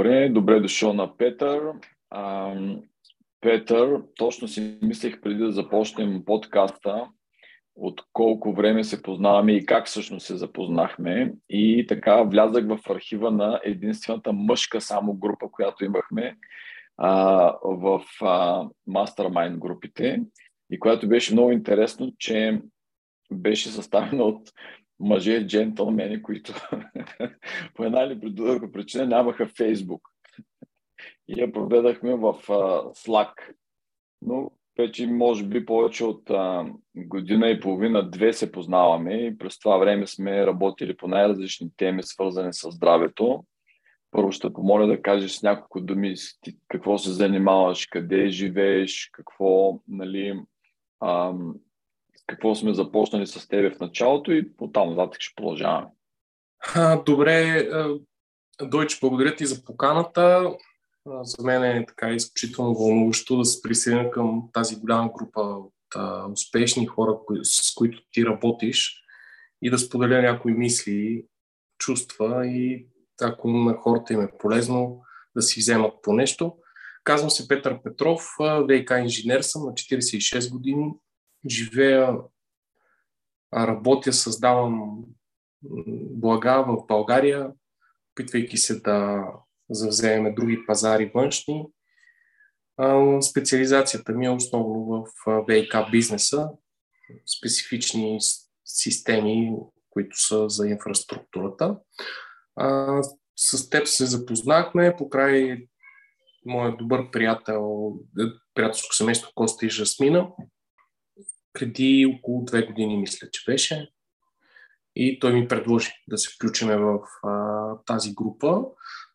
Добре, добре дошъл на Петър. А, Петър, точно си мислех преди да започнем подкаста, от колко време се познаваме и как всъщност се запознахме. И така влязах в архива на единствената мъжка само група, която имахме а, в а, Mastermind групите и която беше много интересно, че беше съставена от мъже джентълмени, които по една или друга причина нямаха Фейсбук. И я проведахме в uh, Slack. Но вече може би повече от uh, година и половина-две се познаваме и през това време сме работили по най-различни теми, свързани с здравето. Първо ще помоля да кажеш с няколко думи какво се занимаваш, къде живееш, какво, нали, ам, какво сме започнали с тебе в началото и оттам нататък ще продължаваме. Добре, Дойче, благодаря ти за поканата. За мен е така изключително вълнуващо да се присъединя към тази голяма група от а, успешни хора, кои, с които ти работиш и да споделя някои мисли, чувства и ако на хората им е полезно да си вземат по нещо. Казвам се Петър Петров, ВК инженер съм на 46 години, живея, работя, създавам блага в България, опитвайки се да завземем други пазари външни. Специализацията ми е основно в ВИК бизнеса, специфични системи, които са за инфраструктурата. С теб се запознахме покрай моят добър приятел, е, приятелско семейство Коста и Жасмина преди около две години, мисля, че беше. И той ми предложи да се включиме в а, тази група.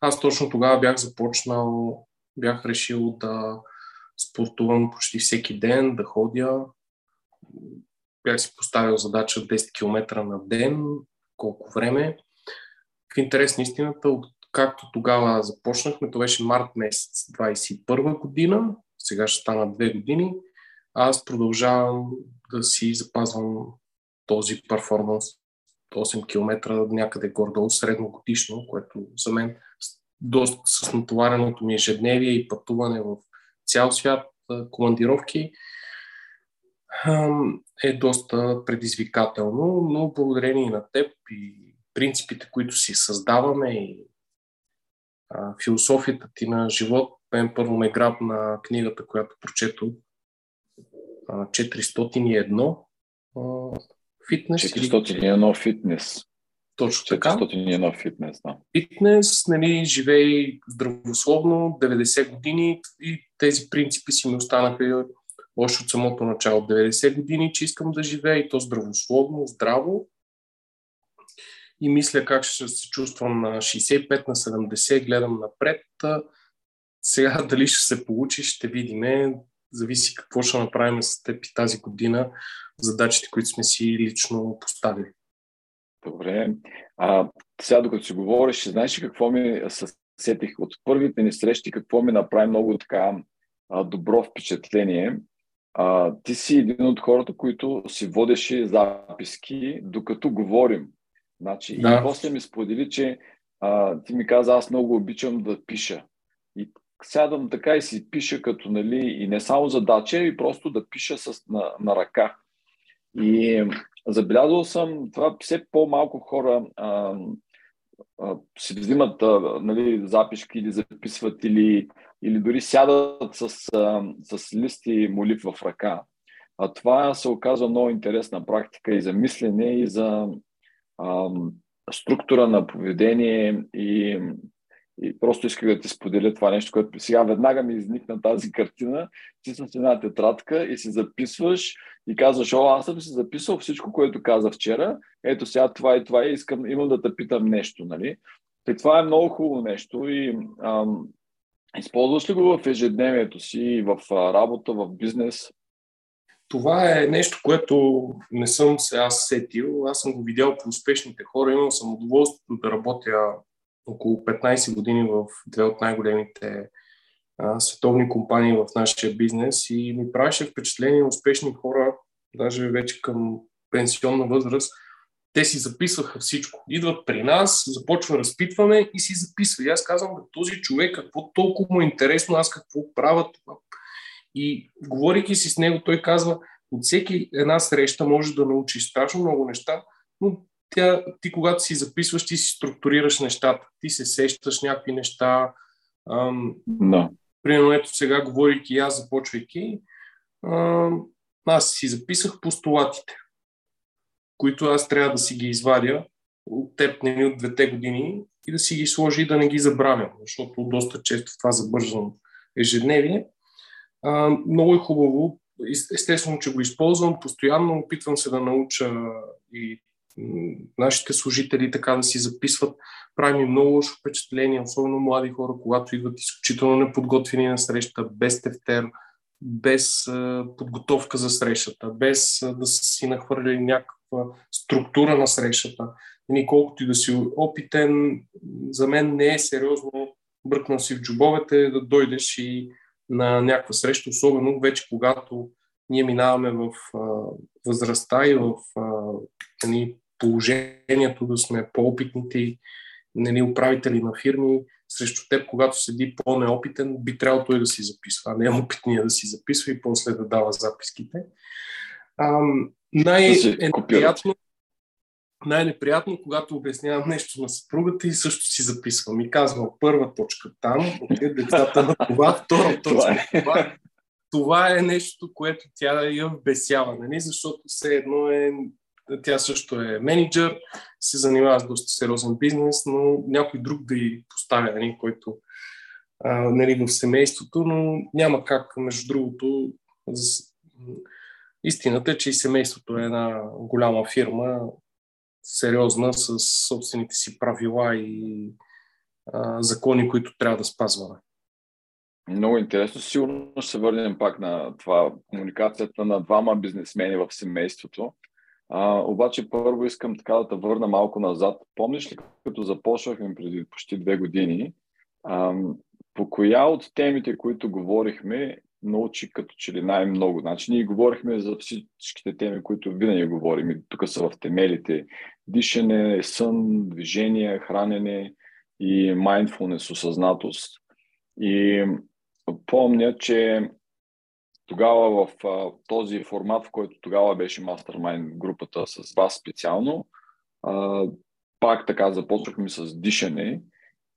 Аз точно тогава бях започнал, бях решил да спортувам почти всеки ден, да ходя. Бях си поставил задача 10 км на ден, колко време. В интерес на истината, както тогава започнахме, то беше март месец 21 година, сега ще стана 2 години, аз продължавам да си запазвам този перформанс 8 км някъде гордо средно годишно, което за мен доста с натовареното ми ежедневие и пътуване в цял свят, командировки, е доста предизвикателно, но благодарение на теб и принципите, които си създаваме и философията ти на живот, мен първо ме грабна книгата, която прочетох 401 фитнес. 401 фитнес. Точно така. 401 фитнес, да. Фитнес, нали, живей здравословно, 90 години и тези принципи си ми останаха още от самото начало. 90 години, че искам да живея и то здравословно, здраво. И мисля как ще се чувствам на 65, на 70, гледам напред. Сега дали ще се получи, ще видим зависи какво ще направим с теб и тази година, задачите, които сме си лично поставили. Добре. А, сега, докато си говориш, знаеш ли какво ми сетих от първите ни срещи, какво ми направи много така добро впечатление. А, ти си един от хората, които си водеше записки, докато говорим. Значи, да. И после ми сподели, че а, ти ми каза, аз много обичам да пиша. И сядам така и си пиша като, нали, и не само задача, и просто да пиша с, на, на ръка. И забелязал съм това, все по-малко хора а, а, си взимат а, нали, записки или записват, или, или дори сядат с, а, с листи молив в ръка. А това се оказва много интересна практика и за мислене, и за а, структура на поведение и и просто исках да ти споделя това нещо, което сега веднага ми изникна тази картина. Ти с една тетрадка и си записваш и казваш, о, аз съм си записал всичко, което каза вчера. Ето сега това и това и искам, имам да те питам нещо, нали? И това е много хубаво нещо и ам, използваш ли го в ежедневието си, в работа, в бизнес? Това е нещо, което не съм се аз сетил. Аз съм го видял по успешните хора. Имал съм удоволствието да работя около 15 години в две от най-големите а, световни компании в нашия бизнес и ми правеше впечатление успешни хора, даже вече към пенсионна възраст, те си записваха всичко. Идват при нас, започва разпитване и си записва. И аз казвам, този човек, какво толкова му е интересно, аз какво правя това. И говорейки си с него, той казва, от всеки една среща може да научиш страшно много неща, но тя, ти когато си записваш, ти си структурираш нещата. Ти се сещаш някакви неща. Ам, no. Примерно, ето сега, говорейки и аз, започвайки, ам, аз си записах постулатите, които аз трябва да си ги извадя от теб, не от двете години и да си ги сложи и да не ги забравям, защото доста често това забързано ежедневие. А, много е хубаво. Естествено, че го използвам постоянно, опитвам се да науча и нашите служители така да си записват. Прави ми много лошо впечатление, особено млади хора, когато идват изключително неподготвени на среща, без тефтер, без подготовка за срещата, без да са си нахвърляли някаква структура на срещата. И колкото и да си опитен, за мен не е сериозно бръкнал си в джобовете да дойдеш и на някаква среща, особено вече когато ние минаваме в а, възрастта и в а, нали, положението да сме по-опитните нали, управители на фирми, срещу теб, когато седи по-неопитен, би трябвало той да си записва, а не опитния да си записва и после да дава записките. Най-неприятно, най-неприятно, когато обяснявам нещо на съпругата и също си записвам. И казвам първа точка там, отиват децата на това, втора точка на това. Това е нещо, което тя я вбесява, нали? защото все едно е тя също е менеджер, се занимава с доста сериозен бизнес, но някой друг да й поставя, нали, който а, нали, в семейството, но няма как, между другото, истината е, че и семейството е една голяма фирма, сериозна, с собствените си правила и а, закони, които трябва да спазваме. Много интересно. Сигурно ще се върнем пак на това комуникацията на двама бизнесмени в семейството. А, обаче първо искам така да те върна малко назад. Помниш ли, като започнахме преди почти две години, а, по коя от темите, които говорихме, научи като че ли най-много. Значи ние говорихме за всичките теми, които винаги говорим. Тук са в темелите. Дишане, сън, движение, хранене и mindfulness, осъзнатост. И помня, че тогава в а, този формат, в който тогава беше Mastermind групата с вас специално, а, пак така започнахме с дишане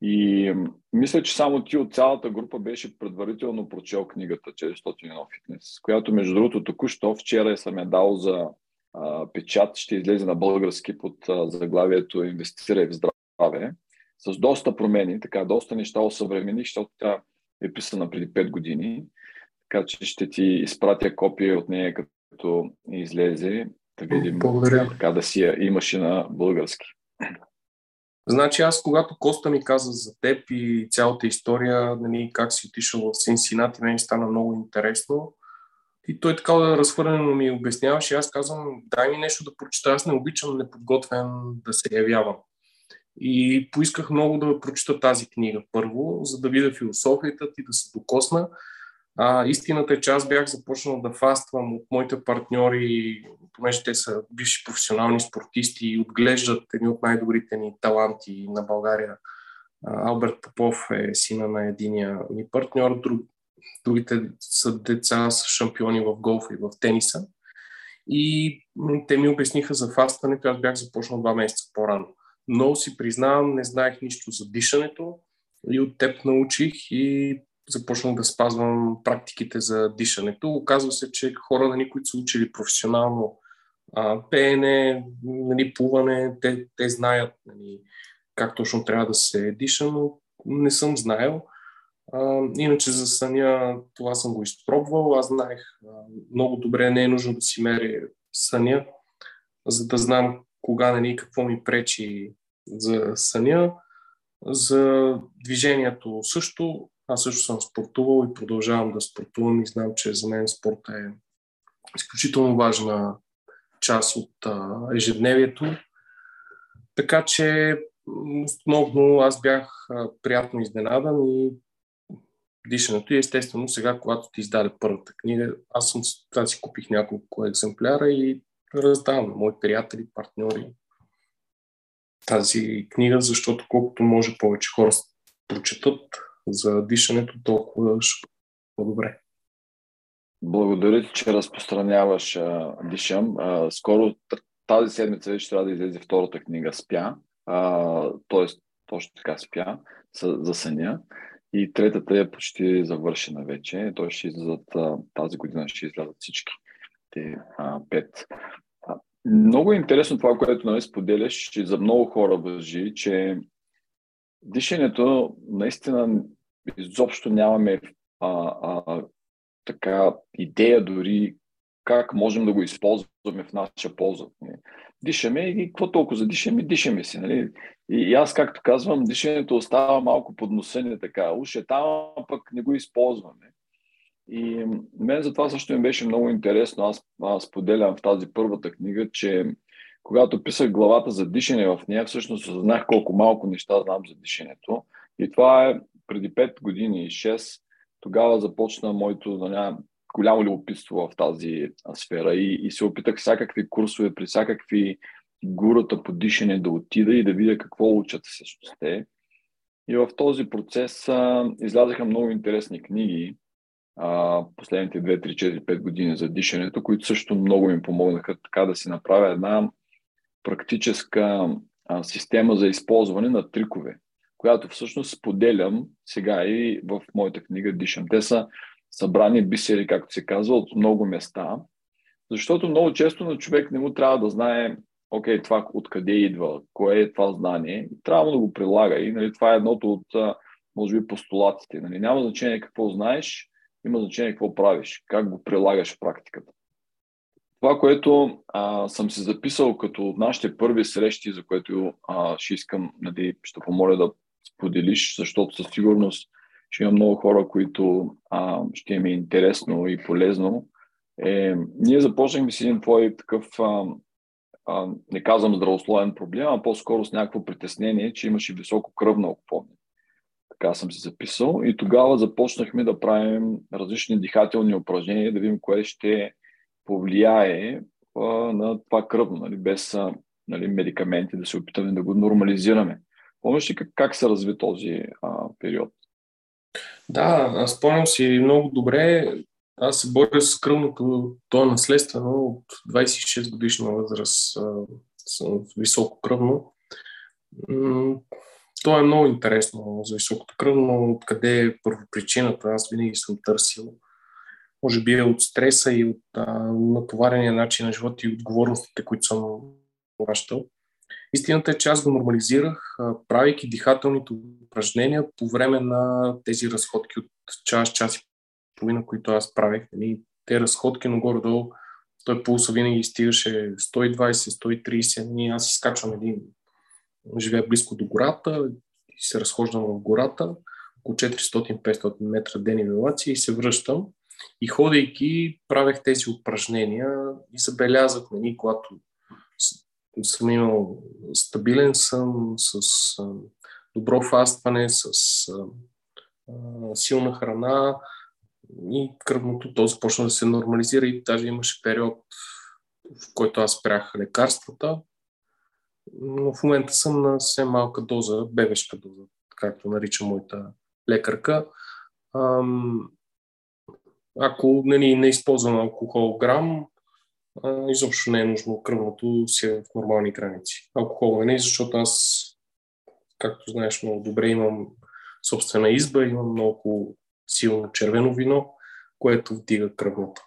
и мисля, че само ти от цялата група беше предварително прочел книгата 401 фитнес, която между другото току-що вчера съм я дал за а, печат, ще излезе на български под а, заглавието Инвестирай в здраве, с доста промени, така доста неща осъвремених, защото тя е писана преди 5 години. Така че ще ти изпратя копия от нея, като излезе, да видим Благодаря. така да си я имаш и на български. Значи аз, когато Коста ми каза за теб и цялата история, нали, как си отишъл в Синсинати, мен стана много интересно. И той така да разхвърлено ми обясняваше. Аз казвам, дай ми нещо да прочета. Аз не обичам неподготвен да се явявам. И поисках много да прочета тази книга първо, за да видя философията ти, да се докосна. А, истината е, че аз бях започнал да фаствам от моите партньори, понеже те са бивши професионални спортисти и отглеждат едни от най-добрите ни таланти на България. Алберт Попов е сина на единия ми партньор, друг, другите са деца, са шампиони в голфа и в тениса. И те ми обясниха за фастването, аз бях започнал два месеца по-рано. Но си признавам, не знаех нищо за дишането и от теб научих и започнах да спазвам практиките за дишането. Оказва се, че хора, нали, които са учили професионално а, пеене, нали, плуване, те, те знаят нали, как точно трябва да се диша, но не съм знаел. А, иначе за съня това съм го изпробвал. Аз знаех а, много добре, не е нужно да си меря съня, за да знам кога нали, какво ми пречи за съня. За движението също аз също съм спортувал и продължавам да спортувам и знам, че за мен спорта е изключително важна част от а, ежедневието. Така че основно аз бях а, приятно изненадан и дишането и естествено сега, когато ти издаде първата книга, аз съм, аз си купих няколко екземпляра и раздавам на мои приятели, партньори. тази книга, защото колкото може повече хора прочетат за дишането, толкова по-добре. Благодаря ти, че разпространяваш а, Дишам. А, скоро тази седмица вече трябва да излезе втората книга Спя. т.е. точно така Спя за съня. И третата е почти завършена вече. Той ще излизат тази година, ще излязат всички. Те а, пет. А, много е интересно това, което нали, споделяш, че за много хора въжи, че дишането наистина изобщо нямаме а, а, така идея дори как можем да го използваме в наша полза. Дишаме и какво толкова за дишаме, дишаме си. Нали? И аз, както казвам, дишането остава малко под носа ни така. Уж е там, пък не го използваме. И мен за това също ми беше много интересно. Аз, аз споделям в тази първата книга, че когато писах главата за дишане в нея, всъщност съзнах колко малко неща знам за дишането. И това е преди 5 години и 6. Тогава започна моето нали, голямо любопитство в тази сфера и, и се опитах всякакви курсове, при всякакви гурата по дишане да отида и да видя какво учат всъщност те. И в този процес а, излязаха много интересни книги а, последните 2, 3, 4, 5 години за дишането, които също много ми помогнаха така да си направя една практическа система за използване на трикове, която всъщност споделям сега и в моята книга Дишам. Те са събрани бисери, както се казва, от много места, защото много често на човек не му трябва да знае окей, това откъде идва, кое е това знание, трябва да го прилага. И нали, това е едното от, може би, постулатите. Нали. Няма значение какво знаеш, има значение какво правиш, как го прилагаш в практиката. Това, което а, съм се записал като нашите първи срещи, за което а, ще искам, нали, ще помоля да споделиш, защото със сигурност ще има много хора, които а, ще им е интересно и полезно. Е, ние започнахме с един твой такъв, а, а, не казвам здравословен проблем, а по-скоро с някакво притеснение, че имаше високо кръвно, ако. Така съм се записал. И тогава започнахме да правим различни дихателни упражнения, да видим кое ще повлияе а, на това кръвно, нали, без нали, медикаменти, да се опитаме да го нормализираме. Помниш ли как, как се разви този а, период? Да, спомням си много добре. Аз се боря с кръвното, то е наследствено от 26 годишна възраст, съм високо кръвно. То е много интересно за високото кръвно, откъде е първопричината. Аз винаги съм търсил. Може би е от стреса и от а, натоварения начин на живота и отговорностите, които съм вращал. Истината е, че аз го нормализирах, правейки дихателните упражнения по време на тези разходки от час, час и половина, които аз правех. Нали, те разходки, но горе-долу той пулса винаги стигаше 120-130. Нали, аз изкачвам един, живея близко до гората и се разхождам в гората, около 400-500 метра ден елевация и се връщам. И ходейки, правех тези упражнения и забелязах, нали, когато съм имал стабилен сън, с добро фастване, с силна храна и кръвното то започна да се нормализира и даже имаше период, в който аз спрях лекарствата, но в момента съм на все малка доза, бебешка доза, както нарича моята лекарка. Ако нали, не използвам алкохол грам, изобщо не е нужно кръвното си е в нормални граници. Алкохол не е, защото аз, както знаеш много добре, имам собствена изба, имам много силно червено вино, което вдига кръвното.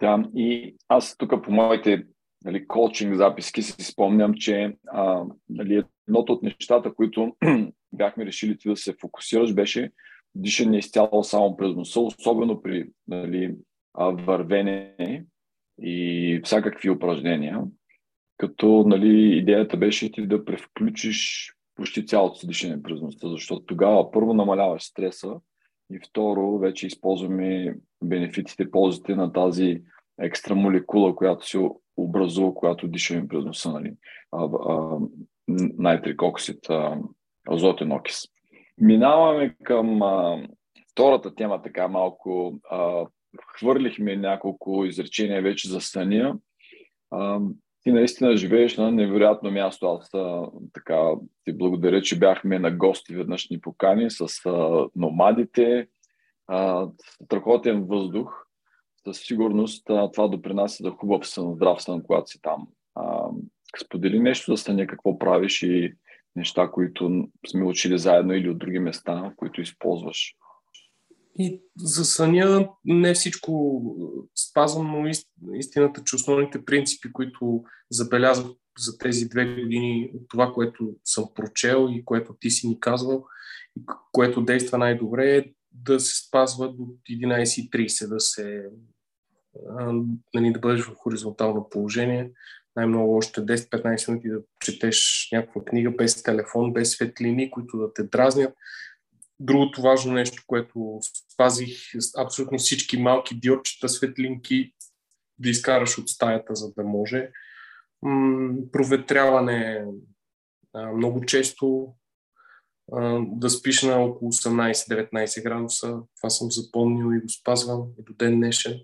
Да, и аз тук по моите нали, коучинг записки си спомням, че а, нали, едното от нещата, които бяхме решили ти да се фокусираш, беше дишане изцяло само през носа, особено при нали, вървене и всякакви упражнения, като нали, идеята беше ти да превключиш почти цялото си дишане през носа, защото тогава първо намаляваш стреса и второ вече използваме бенефитите, ползите на тази екстра молекула, която се образува, когато дишаме през носа, нали? а, а, найтрик а, азотен окис. Минаваме към а, втората тема, така малко а, хвърлихме няколко изречения вече за. А, ти наистина живееш на невероятно място. Аз така ти благодаря, че бяхме на гости веднъж ни покани с а, номадите, а, страхотен въздух. Със сигурност а, това допринася за хубав сън, здрав сън, когато си там. А, сподели нещо за съня, какво правиш и неща, които сме учили заедно или от други места, които използваш. И за съня не всичко спазвам, но истината, че основните принципи, които забелязах за тези две години от това, което съм прочел и което ти си ни казвал, и което действа най-добре е да се спазва до 11.30, да се нали, да бъдеш в хоризонтално положение, най-много още 10-15 минути да четеш някаква книга без телефон, без светлини, които да те дразнят. Другото важно нещо, което спазих, абсолютно всички малки диодчета, светлинки да изкараш от стаята, за да може. М- проветряване много често, да спиш на около 18-19 градуса. Това съм запомнил и го спазвам и до ден днешен.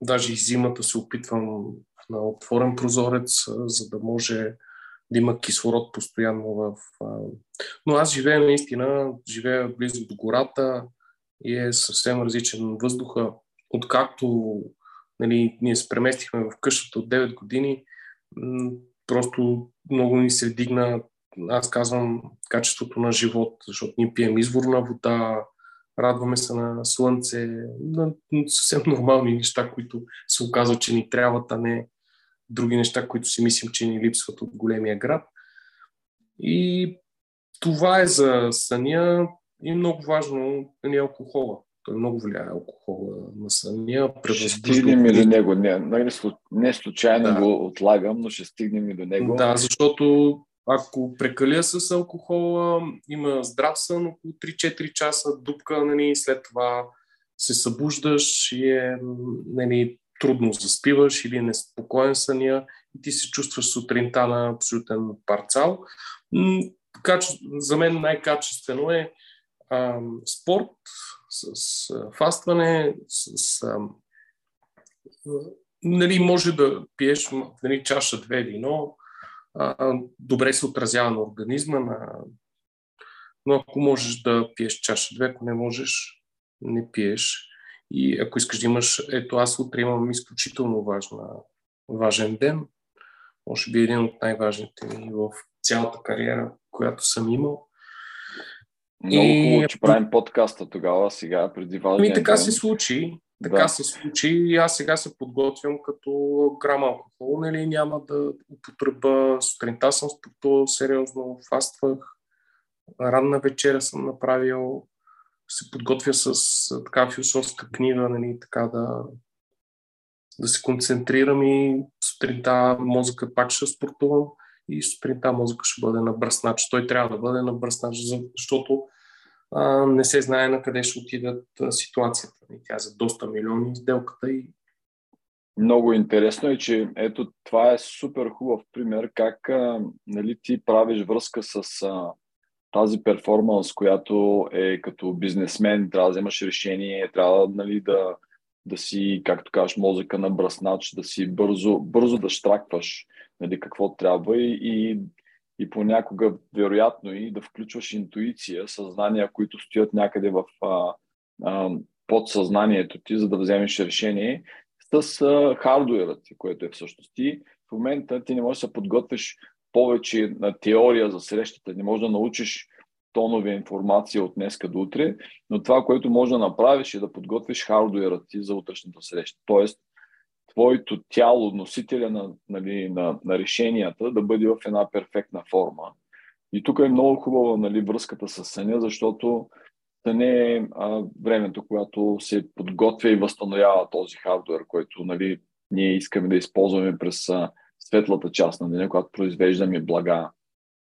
Даже и зимата се опитвам на отворен прозорец, за да може да има кислород постоянно в... Но аз живея наистина, живея близо до гората и е съвсем различен въздуха. Откакто нали, ние се преместихме в къщата от 9 години, просто много ни се дигна, аз казвам, качеството на живот, защото ние пием изворна вода, радваме се на слънце, на съвсем нормални неща, които се оказва, че ни трябват, а не други неща, които си мислим, че ни липсват от големия град. И това е за съня и много важно е алкохола. Той много влияе алкохола на съня. Ще стигнем и до него. Не, не, не случайно да. го отлагам, но ще стигнем и до него. Да, защото ако прекаля с алкохола, има здрав сън около 3-4 часа, дупка, нали, след това се събуждаш и е нали, трудно заспиваш или неспокоен съня и ти се чувстваш сутринта на абсолютен парцал. За мен най-качествено е а, спорт с а, фастване, с, а, нали, може да пиеш нали, чаша две вино, а, добре се отразява на организма, на... но ако можеш да пиеш чаша две, ако не можеш, не пиеш. И ако искаш да имаш, ето аз утре имам изключително важна, важен ден, може би един от най-важните ми в цялата кариера, която съм имал. Много и... хубаво, че правим подкаста тогава, сега, преди важния Ми така ден. се случи. Така да. се случи и аз сега се подготвям като грам алкохол, нали, няма да употреба. Сутринта съм спортувал сериозно, фаствах, ранна вечера съм направил, се подготвя с така философска книга, нали, така да, да се концентрирам и сутринта мозъка пак ще спортувам и сутринта мозъка ще бъде на бръснач. Той трябва да бъде на бръснач, защото а, не се знае на къде ще отидат ситуацията. И тя е за доста милиони сделката и много интересно е, че ето това е супер хубав пример как а, нали, ти правиш връзка с а, тази перформанс, която е като бизнесмен, трябва да вземаш решение, трябва нали, да, да си, както кажеш, мозъка на бръснач, да си бързо, бързо да штракваш нали, какво трябва и, и, и понякога, вероятно, и да включваш интуиция, съзнания, които стоят някъде в а, а, подсъзнанието ти, за да вземеш решение с хардуерът ти, което е всъщност ти. В момента ти не можеш да се подготвиш повече на теория за срещата, не можеш да научиш тонове информация от днеска до утре, но това, което може да направиш е да подготвиш хардуера ти за утрешната среща. Тоест, твоето тяло, носителя на, нали, на, на решенията, да бъде в една перфектна форма. И тук е много хубава нали, връзката с съня, защото да не е а, времето, когато се подготвя и възстановява този хардуер, който нали, ние искаме да използваме през а, светлата част на деня, когато произвеждаме блага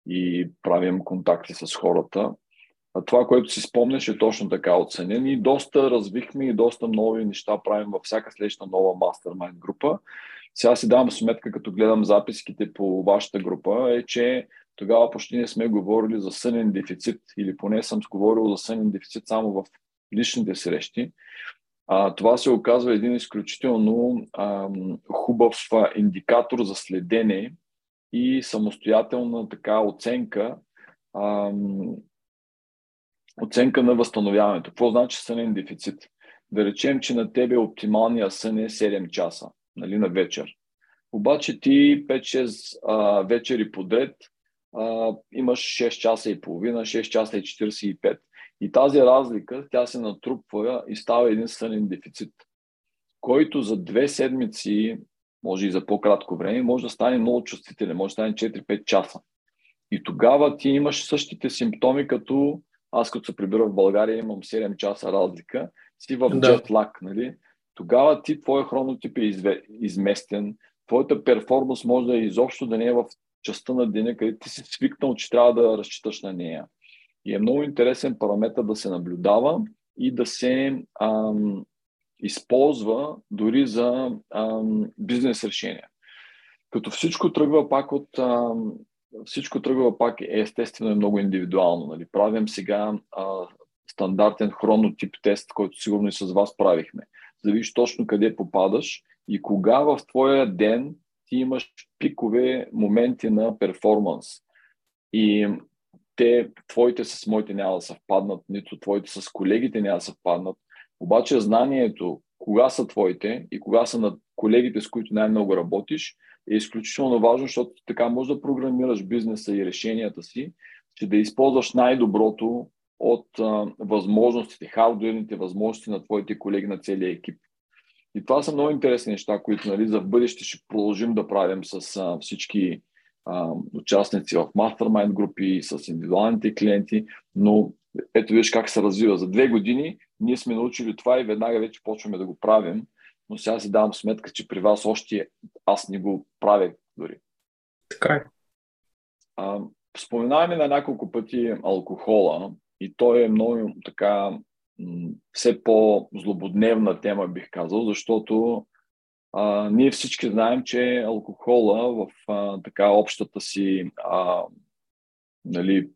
и правим контакти с хората. А това, което си спомняш е точно така оценен и доста развихме и доста нови неща правим във всяка следваща нова мастермайн група. Сега си давам сметка, като гледам записките по вашата група, е, че тогава почти не сме говорили за сънен дефицит или поне съм говорил за сънен дефицит само в личните срещи. А, това се оказва един изключително а, хубав а, индикатор за следене и самостоятелна така оценка а, оценка на възстановяването. Какво значи сънен дефицит? Да речем, че на тебе оптималния сън е 7 часа нали, на вечер. Обаче ти 5-6 вечери подред а, имаш 6 часа и половина, 6 часа и 45. И тази разлика, тя се натрупва и става един сънен дефицит, който за две седмици, може и за по-кратко време, може да стане много чувствителен, може да стане 4-5 часа. И тогава ти имаш същите симптоми, като аз като се прибира в България имам 7 часа разлика, си в да. джетлак, нали? Тогава ти, твоя хронотип е изместен, твоята перформанс може да е изобщо да не е в частта на деня, където ти си свикнал, че трябва да разчиташ на нея. И е много интересен параметр да се наблюдава и да се ам, използва дори за ам, бизнес решения. Като всичко тръгва пак от ам, всичко тръгва пак е естествено е много индивидуално. Нали? Правим сега а, стандартен хронотип тест, който сигурно и с вас правихме. За точно къде попадаш и кога в твоя ден ти имаш пикове моменти на перформанс. И те, твоите с моите няма да съвпаднат, нито твоите с колегите няма да съвпаднат. Обаче знанието кога са твоите и кога са на колегите, с които най-много работиш, е изключително важно, защото така можеш да програмираш бизнеса и решенията си, че да използваш най-доброто от а, възможностите, хардуерните възможности на твоите колеги на целия екип. И това са много интересни неща, които нали, за в бъдеще ще продължим да правим с а, всички а, участници в мастермайнд групи, с индивидуалните клиенти, но ето виж как се развива. За две години ние сме научили това и веднага вече почваме да го правим, но сега си давам сметка, че при вас още аз не го правя дори. Така е. споменаваме на няколко пъти алкохола и той е много така все по-злободневна тема, бих казал, защото а, ние всички знаем, че алкохола в а, така общата си а, нали,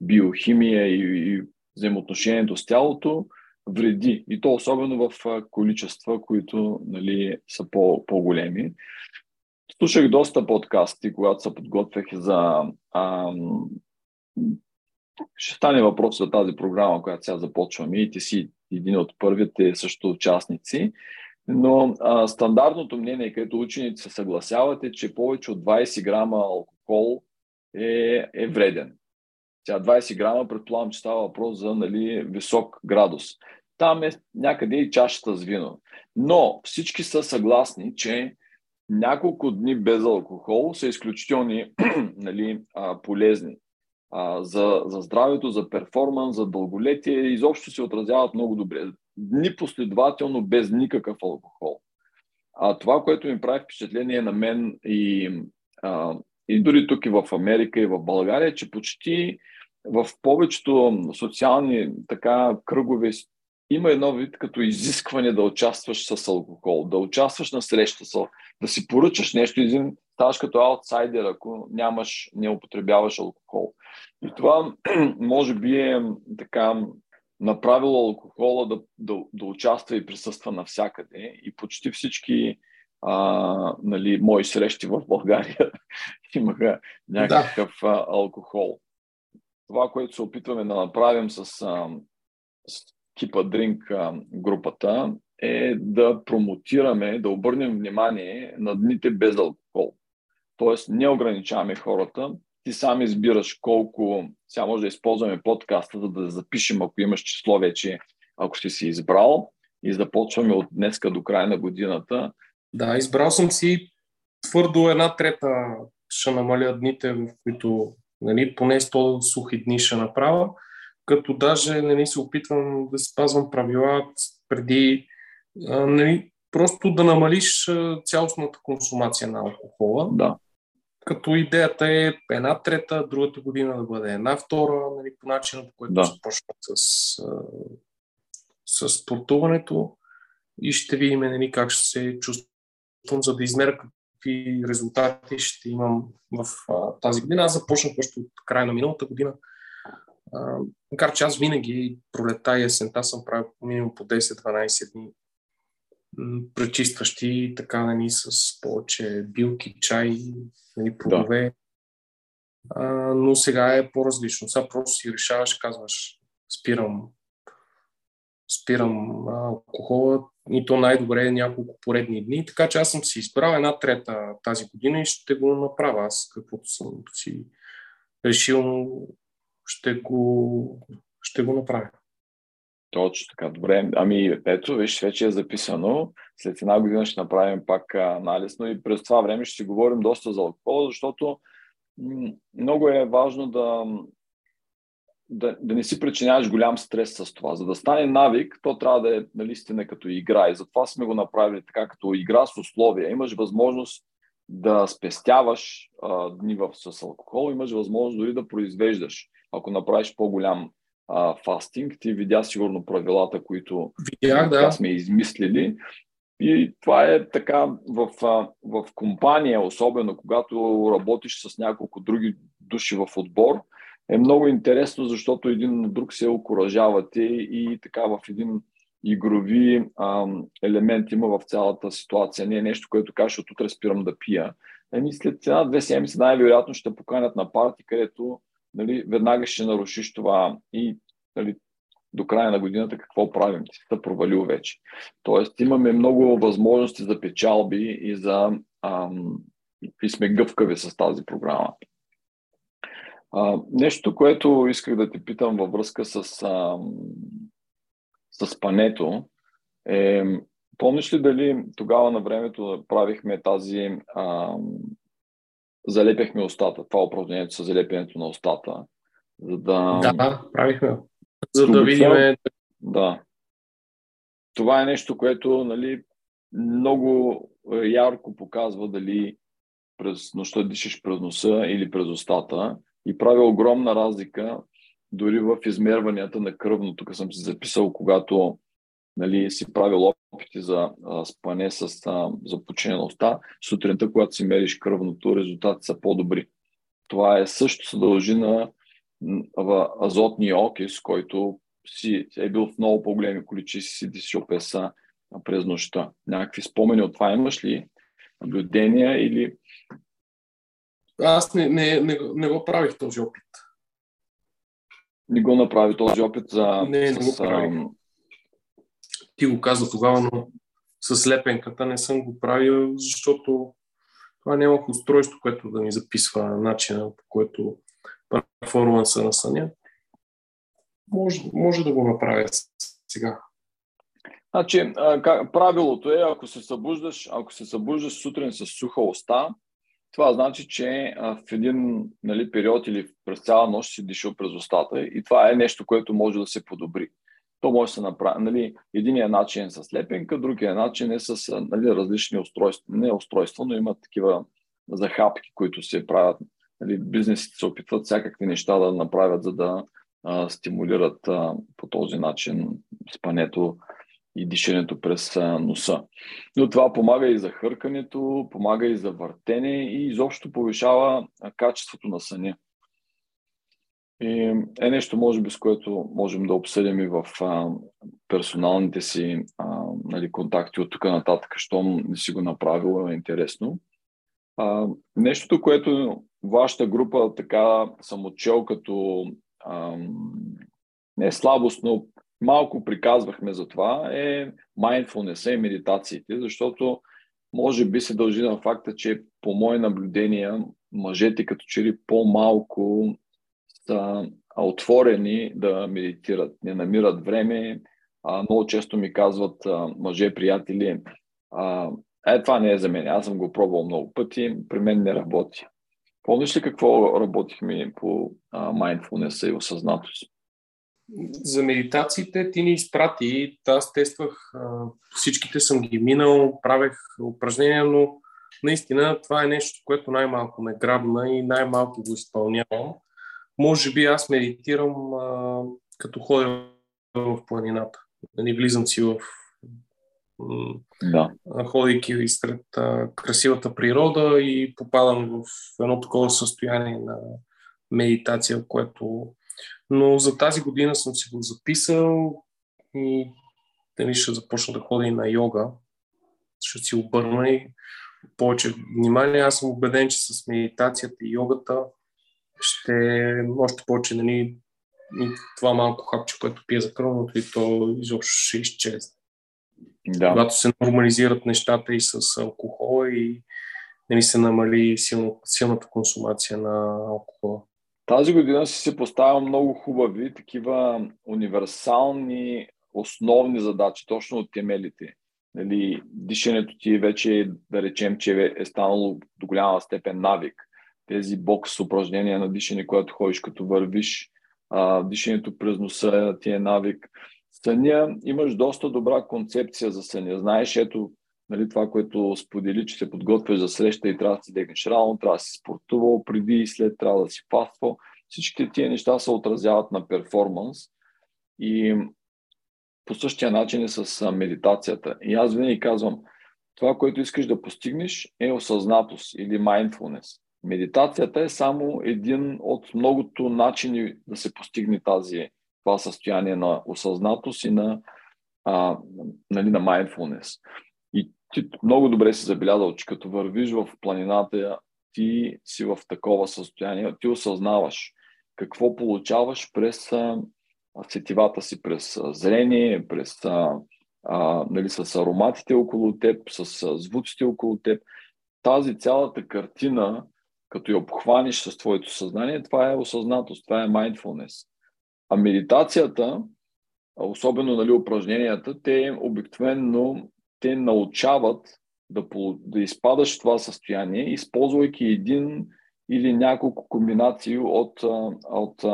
биохимия и, и взаимоотношението с тялото вреди. И то особено в количества, които нали, са по, по-големи. Слушах доста подкасти, когато се подготвях за... А, ще стане въпрос за тази програма, която сега започваме и ти си един от първите също участници. Но а, стандартното мнение, където учените се съгласяват е, че повече от 20 грама алкохол е, е вреден. Сега 20 грама, предполагам, че става въпрос за нали, висок градус. Там е някъде и чашата с вино. Но всички са съгласни, че няколко дни без алкохол са изключително нали, а, полезни а, за, за здравето, за перформанс, за дълголетие. Изобщо се отразяват много добре. Дни последователно без никакъв алкохол. А това, което ми прави впечатление на мен и, а, и дори тук и в Америка и в България, е, че почти в повечето социални така кръгове има едно вид като изискване да участваш с алкохол, да участваш на среща да си поръчаш нещо, един ставаш като аутсайдер, ако нямаш, не употребяваш алкохол. И това може би е така направило алкохола да, да, да участва и присъства навсякъде. И почти всички а, нали, мои срещи в България имаха някакъв да. а, алкохол. Това, което се опитваме да направим с, а, с Keep a Drink групата е да промотираме, да обърнем внимание на дните без алкохол. Тоест не ограничаваме хората. Ти сам избираш колко, сега може да използваме подкаста, за да запишем, ако имаш число вече, ако си си избрал и започваме от днеска до края на годината. Да, избрал съм си твърдо една трета ще намаля дните, в които нали, поне 100 сухи дни ще направя като даже нали, се опитвам да спазвам правила преди нали, просто да намалиш цялостната консумация на алкохола. Да. Като идеята е една трета, другата година да бъде една втора, нали, по начина, по който да. започват с, с спортуването и ще видим нали, как ще се чувствам, за да измеря какви резултати ще имам в а, тази година. Аз започнах още от края на миналата година макар че аз винаги пролета и есента съм правил минимум по 10-12 дни пречистващи така нали, с повече билки, чай, нали, плодове. Да. А, но сега е по-различно. Сега просто си решаваш, казваш, спирам, спирам алкохола и то най-добре е няколко поредни дни. Така че аз съм си избрал една трета тази година и ще го направя аз, каквото съм си решил, ще го, ще го направя. Точно така, добре. Ами, ето, виж, вече е записано. След една година ще направим пак анализ, но и през това време ще си говорим доста за алкохол, защото много е важно да, да, да не си причиняваш голям стрес с това. За да стане навик, то трябва да е наистина като игра. И затова сме го направили така, като игра с условия. Имаш възможност да спестяваш а, дни в, с алкохол, имаш възможност дори да произвеждаш. Ако направиш по-голям а, фастинг, ти видя сигурно правилата, които Видях, да. сме измислили. И това е така в, в компания, особено когато работиш с няколко други души в отбор, е много интересно, защото един на друг се окоръжавате и така в един игрови а, елемент има в цялата ситуация. Не е нещо, което кажеш, от утре спирам да пия. Еми след една-две седмици най-вероятно ще поканят на парти, където нали, веднага ще нарушиш това и нали, до края на годината какво правим. Ти се провалил вече. Тоест имаме много възможности за печалби и за ам, и сме гъвкави с тази програма. А, нещо, което исках да те питам във връзка с, ам, с пането е, помниш ли дали тогава на времето правихме тази ам, залепяхме устата, това упражнението с залепянето на устата, за да... Да, правихме. За да видим... Да. Това е нещо, което нали, много ярко показва дали през нощта дишаш през носа или през устата и прави огромна разлика дори в измерванията на кръвно. Тук съм си записал, когато нали, си правил опити за а, спане с а, започнеността, сутринта, когато си мериш кръвното, резултатите са по-добри. Това е също се дължи на азотния окис, който си е бил в много по-големи количества си дисиопеса през нощта. Някакви спомени от това имаш ли? Наблюдения или... Аз не, не, не, не го правих този опит. Не го направи този опит за... Не, не го правих. Ти го каза тогава, но с лепенката не съм го правил, защото това нямах устройство, което да ми записва начина, по който перформанса на съня. Може, може да го направя сега. Значи, правилото е, ако се събуждаш, ако се събуждаш сутрин с суха уста, това значи, че в един нали, период или през цяла нощ си дишал през устата и това е нещо, което може да се подобри. То може да се направи. Нали, единият начин е с лепенка, другия начин е с нали, различни устройства. Не устройства, но има такива захапки, които се правят. Нали, бизнесите се опитват всякакви неща да направят, за да а, стимулират а, по този начин спането и дишането през а, носа. Но това помага и за хъркането, помага и за въртене и изобщо повишава качеството на съня. И е нещо, може би, с което можем да обсъдим и в а, персоналните си а, нали, контакти от тук нататък, щом не си го направил, е интересно. А, нещото, което вашата група така съм отчел като не е слабост, но малко приказвахме за това, е mindfulness и медитациите, защото може би се дължи на факта, че по мои наблюдения мъжете като че ли по-малко са отворени да медитират, не намират време. А, много често ми казват а, мъже, приятели, а, е, това не е за мен, аз съм го пробвал много пъти, при мен не работи. Помниш ли какво работихме по mindfulness и осъзнатост? За медитациите ти ни изпрати, аз тествах, всичките съм ги минал, правех упражнения, но наистина това е нещо, което най-малко ме грабна и най-малко го изпълнявам. Може би аз медитирам а, като ходя в планината. Да не влизам си в да. ходейки сред красивата природа и попадам в едно такова състояние на медитация, което... Но за тази година съм си го записал и дали ще започна да ходя и на йога. ще си обърна и повече внимание. Аз съм убеден, че с медитацията и йогата ще още повече нали, и това малко хапче, което пие за кръвното и то изобщо ще изчезне. Да. Когато се нормализират нещата и с алкохола и нали, се намали силно, силната консумация на алкохола. Тази година си се поставя много хубави, такива универсални, основни задачи, точно от темелите. Нали, дишането ти вече, да речем, че е станало до голяма степен навик. Тези бокс упражнения на дишане, когато ходиш като вървиш, а, дишането през носа ти е навик. Съня, имаш доста добра концепция за съня. Знаеш, ето, нали, това, което сподели, че се подготвяш за среща и трябва да си легнеш рано, трябва да си спортувал преди и след, трябва да си паствал. Всички тия неща се отразяват на перформанс и по същия начин е с медитацията. И аз винаги казвам, това, което искаш да постигнеш е осъзнатост или mindfulness. Медитацията е само един от многото начини да се постигне тази, това състояние на осъзнатост и на, а, нали, на mindfulness. И ти много добре си забелязал, че като вървиш в планината, ти си в такова състояние, ти осъзнаваш какво получаваш през сетивата си, през а, зрение, през а, а, нали, с ароматите около теб, с звуците около теб. Тази цялата картина като я обхваниш с твоето съзнание, това е осъзнатост, това е mindfulness. А медитацията, особено нали, упражненията, те обикновено те научават да, да изпадаш в това състояние, използвайки един или няколко комбинации от, от,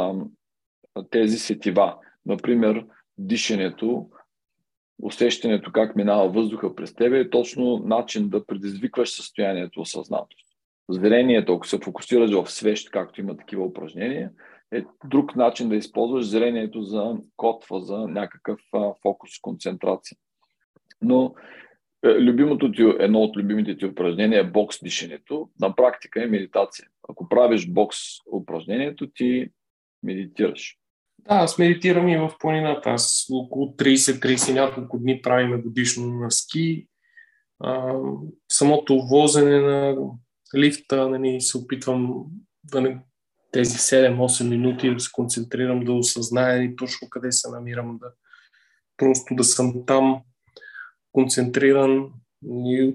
от тези сетива. Например, дишането, усещането как минава въздуха през тебе е точно начин да предизвикваш състоянието осъзнатост зрението, ако се фокусираш в свещ, както има такива упражнения, е друг начин да използваш зрението за котва, за някакъв а, фокус, концентрация. Но е, любимото ти, едно от любимите ти упражнения е бокс дишането. На практика е медитация. Ако правиш бокс упражнението, ти медитираш. Да, аз медитирам и в планината. Аз около 30-30 няколко дни правиме годишно на ски. А, самото возене на лифта, нали, се опитвам да не, тези 7-8 минути да се концентрирам, да осъзная и точно къде се намирам, да просто да съм там концентриран и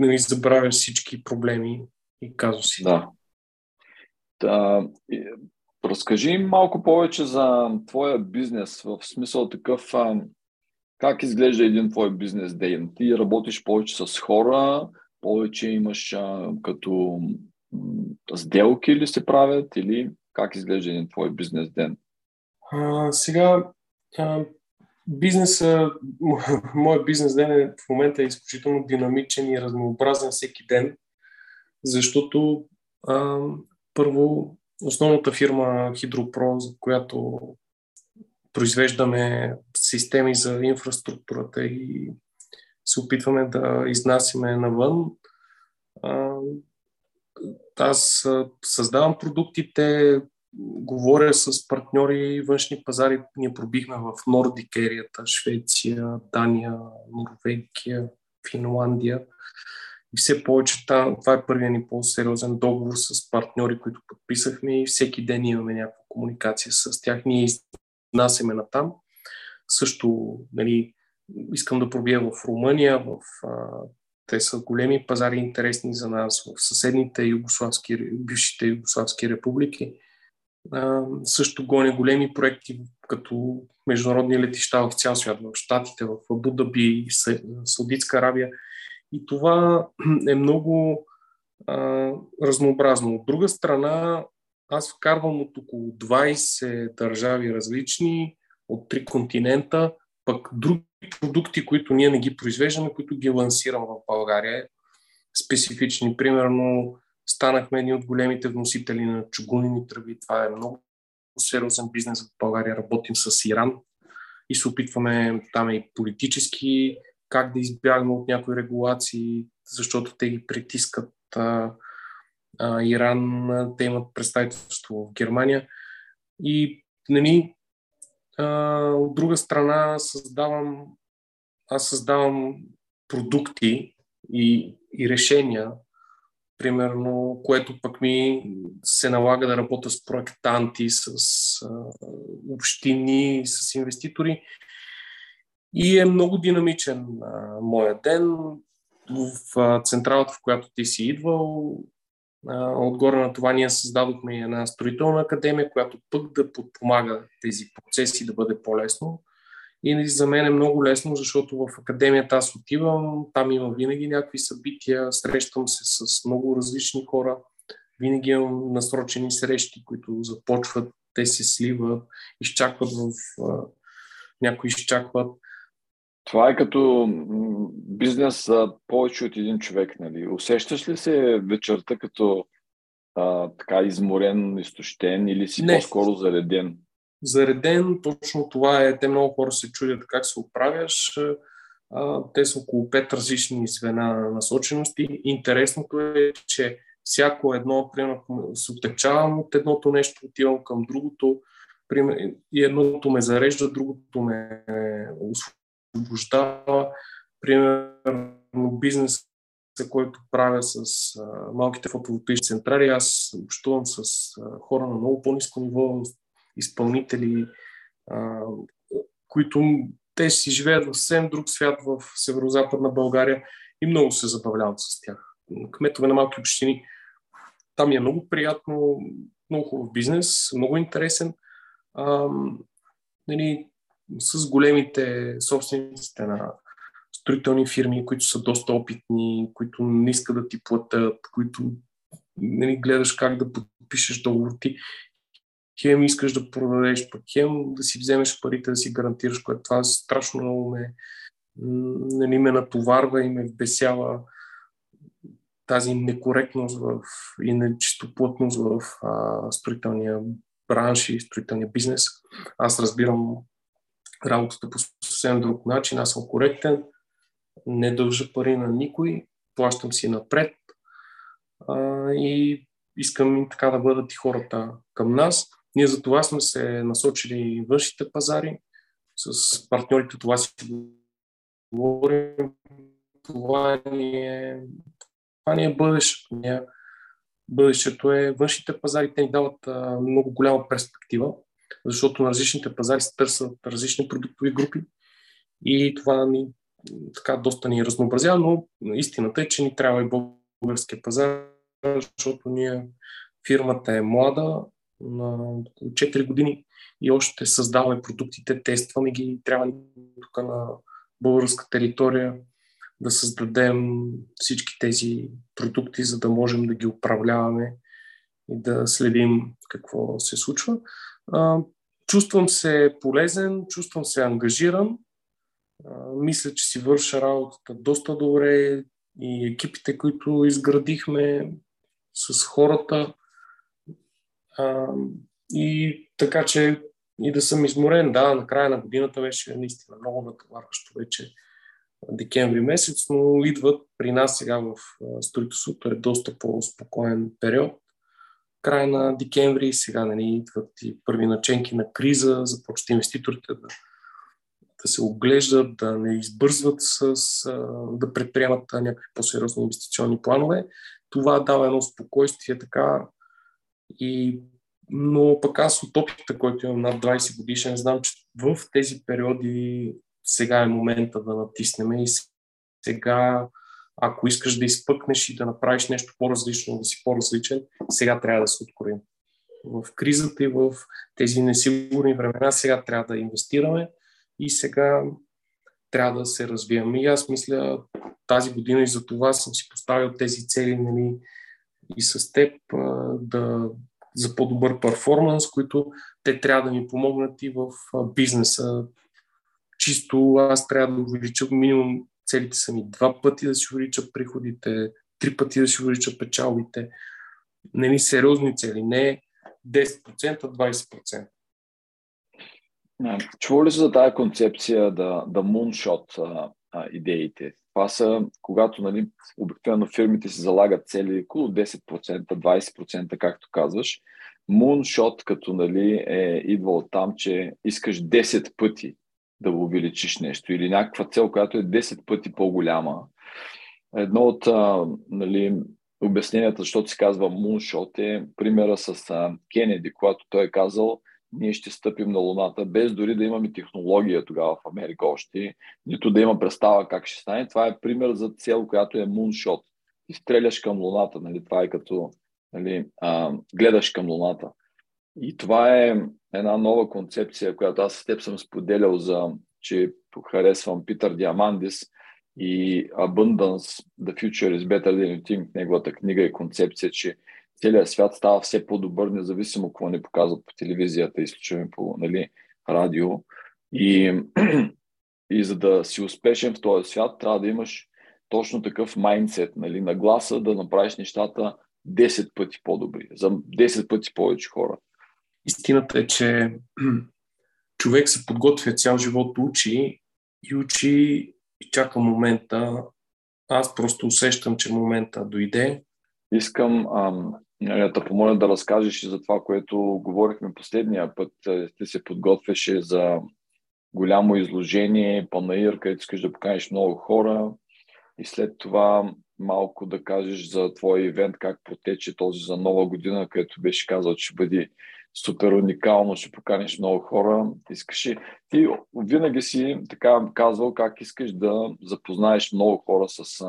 да не забравя всички проблеми и казуси. Да. да. Разкажи малко повече за твоя бизнес, в смисъл такъв, как изглежда един твой бизнес ден? Ти работиш повече с хора, повече имаш а, като сделки ли се правят или как изглежда един твой бизнес ден? А, сега, а, бизнеса, моят бизнес ден е, в момента е изключително динамичен и разнообразен всеки ден, защото а, първо основната фирма Хидропро, за която произвеждаме системи за инфраструктурата и се опитваме да изнасяме навън. Аз създавам продуктите, говоря с партньори външни пазари. Ние пробихме в Нордикерията, Швеция, Дания, Норвегия, Финландия. И все повече там, това е първият ни по-сериозен договор с партньори, които подписахме и всеки ден имаме някаква комуникация с тях. Ние изнасяме на там. Също нали, искам да пробия в Румъния, в, а, те са големи пазари интересни за нас, в съседните югославски, бившите югославски републики. А, също гоня големи проекти, като международни летища в цял свят, в Штатите, в Абу Даби, Саудитска Арабия. И това е много а, разнообразно. От друга страна, аз вкарвам от около 20 държави различни, от три континента, пък други продукти, които ние не ги произвеждаме, които ги лансирам в България. Специфични. Примерно, станахме едни от големите вносители на чугунени тръби. Това е много сериозен бизнес в България. Работим с Иран и се опитваме там и политически как да избягаме от някои регулации, защото те ги притискат а, а, Иран, те имат представителство в Германия. И нали, от друга страна създавам, аз създавам продукти, и, и решения, примерно, което пък ми се налага да работя с проектанти, с а, общини, с инвеститори. И е много динамичен а, моя ден. В а, централата, в която ти си идвал, отгоре на това ние създадохме една строителна академия, която пък да подпомага тези процеси да бъде по-лесно. И за мен е много лесно, защото в академията аз отивам, там има винаги някакви събития, срещам се с много различни хора, винаги имам насрочени срещи, които започват, те се сливат, изчакват в... някои изчакват. Това е като бизнес за повече от един човек, нали? Усещаш ли се вечерта като а, така изморен, изтощен или си Не. по-скоро зареден? зареден. Точно това е. Те много хора се чудят как се оправяш. Те са около пет различни звена на насочености. Интересното е, че всяко едно, примерно, се отечавам от едното нещо, отивам към другото, и едното ме зарежда, другото ме освобождава. Примерно бизнес, който правя с малките фотоволтаични централи, аз общувам с хора на много по-низко ниво, изпълнители, а, които те си живеят в съвсем друг свят в северо-западна България и много се забавляват с тях. Кметове на малки общини. Там е много приятно, много хубав бизнес, много интересен. А, нали, с големите собствениците на строителни фирми, които са доста опитни, които не искат да ти платят, които нали, гледаш как да подпишеш договор ти хем искаш да продадеш, пък хем да си вземеш парите, да си гарантираш, което това страшно много ме, нали, ме натоварва и ме вбесява тази некоректност в, и нечистоплътност в а, строителния бранш и строителния бизнес. Аз разбирам работата по съвсем друг начин. Аз съм коректен, не дължа пари на никой, плащам си напред а, и искам така да бъдат и хората към нас. Ние за това сме се насочили външните пазари, с партньорите това си говорим. Това ни е, това ни е бъдещето. Бъдещето е външните пазари, те ни дават а, много голяма перспектива, защото на различните пазари се търсят различни продуктови групи и това ни така доста ни разнообразява, но истината е, че ни трябва и българския пазар, защото ние фирмата е млада, на около 4 години и още създаваме продуктите, тестваме ги. Трябва тук на българска територия да създадем всички тези продукти, за да можем да ги управляваме и да следим какво се случва. Чувствам се полезен, чувствам се ангажиран. Мисля, че си върша работата доста добре и екипите, които изградихме с хората, и така че и да съм изморен, да, на края на годината беше наистина много натоварващо вече декември месец, но идват при нас сега в строителството е доста по-спокоен период. Края на декември сега нали, идват и първи наченки на криза, започват инвеститорите да, да се оглеждат, да не избързват с, да предприемат някакви по-сериозни инвестиционни планове. Това дава едно спокойствие така и, но пък аз от опита, който имам над 20 годишен, знам, че в тези периоди сега е момента да натиснем и сега, ако искаш да изпъкнеш и да направиш нещо по-различно, да си по-различен, сега трябва да се откроим. В кризата и в тези несигурни времена сега трябва да инвестираме и сега трябва да се развиваме. И аз мисля тази година и за това съм си поставил тези цели нали, и с теб да, за по-добър перформанс, които те трябва да ми помогнат и в бизнеса. Чисто аз трябва да увелича минимум целите са ми два пъти да си увелича приходите, три пъти да си увелича печалбите. Не ни сериозни цели, не 10%, 20%. Чува ли се за тази концепция да, да moonshot а, а, идеите? Това са, когато нали, обикновено фирмите си залагат цели около 10%, 20%, както казваш. Moonshot като нали, е идва там, че искаш 10 пъти да увеличиш нещо или някаква цел, която е 10 пъти по-голяма. едно от а, нали, обясненията, защото се казва Moonshot е примера с а, Кенеди, когато той е казал ние ще стъпим на Луната, без дори да имаме технология тогава в Америка още, нито да има представа как ще стане. Това е пример за цел, която е Moonshot. Ти стреляш към Луната, нали? това е като нали, а, гледаш към Луната. И това е една нова концепция, която аз с теб съм споделял за, че харесвам Питър Диамандис и Abundance, The Future is Better Than You Think, неговата книга и концепция, че целият свят става все по-добър, независимо какво ни показват по телевизията и случваме по нали, радио. И, и за да си успешен в този свят, трябва да имаш точно такъв майндсет, нали, нагласа да направиш нещата 10 пъти по-добри, за 10 пъти повече хора. Истината е, че човек се подготвя цял живот, учи и учи и чака момента. Аз просто усещам, че момента дойде. Искам ам, да те помоля да разкажеш и за това, което говорихме последния път. Е, ти се подготвяше за голямо изложение, панаир, където искаш да поканиш много хора и след това малко да кажеш за твой ивент, как протече този за нова година, където беше казал, че ще бъде супер уникално, ще поканиш много хора. Искаш и... Ти винаги си така казвал как искаш да запознаеш много хора с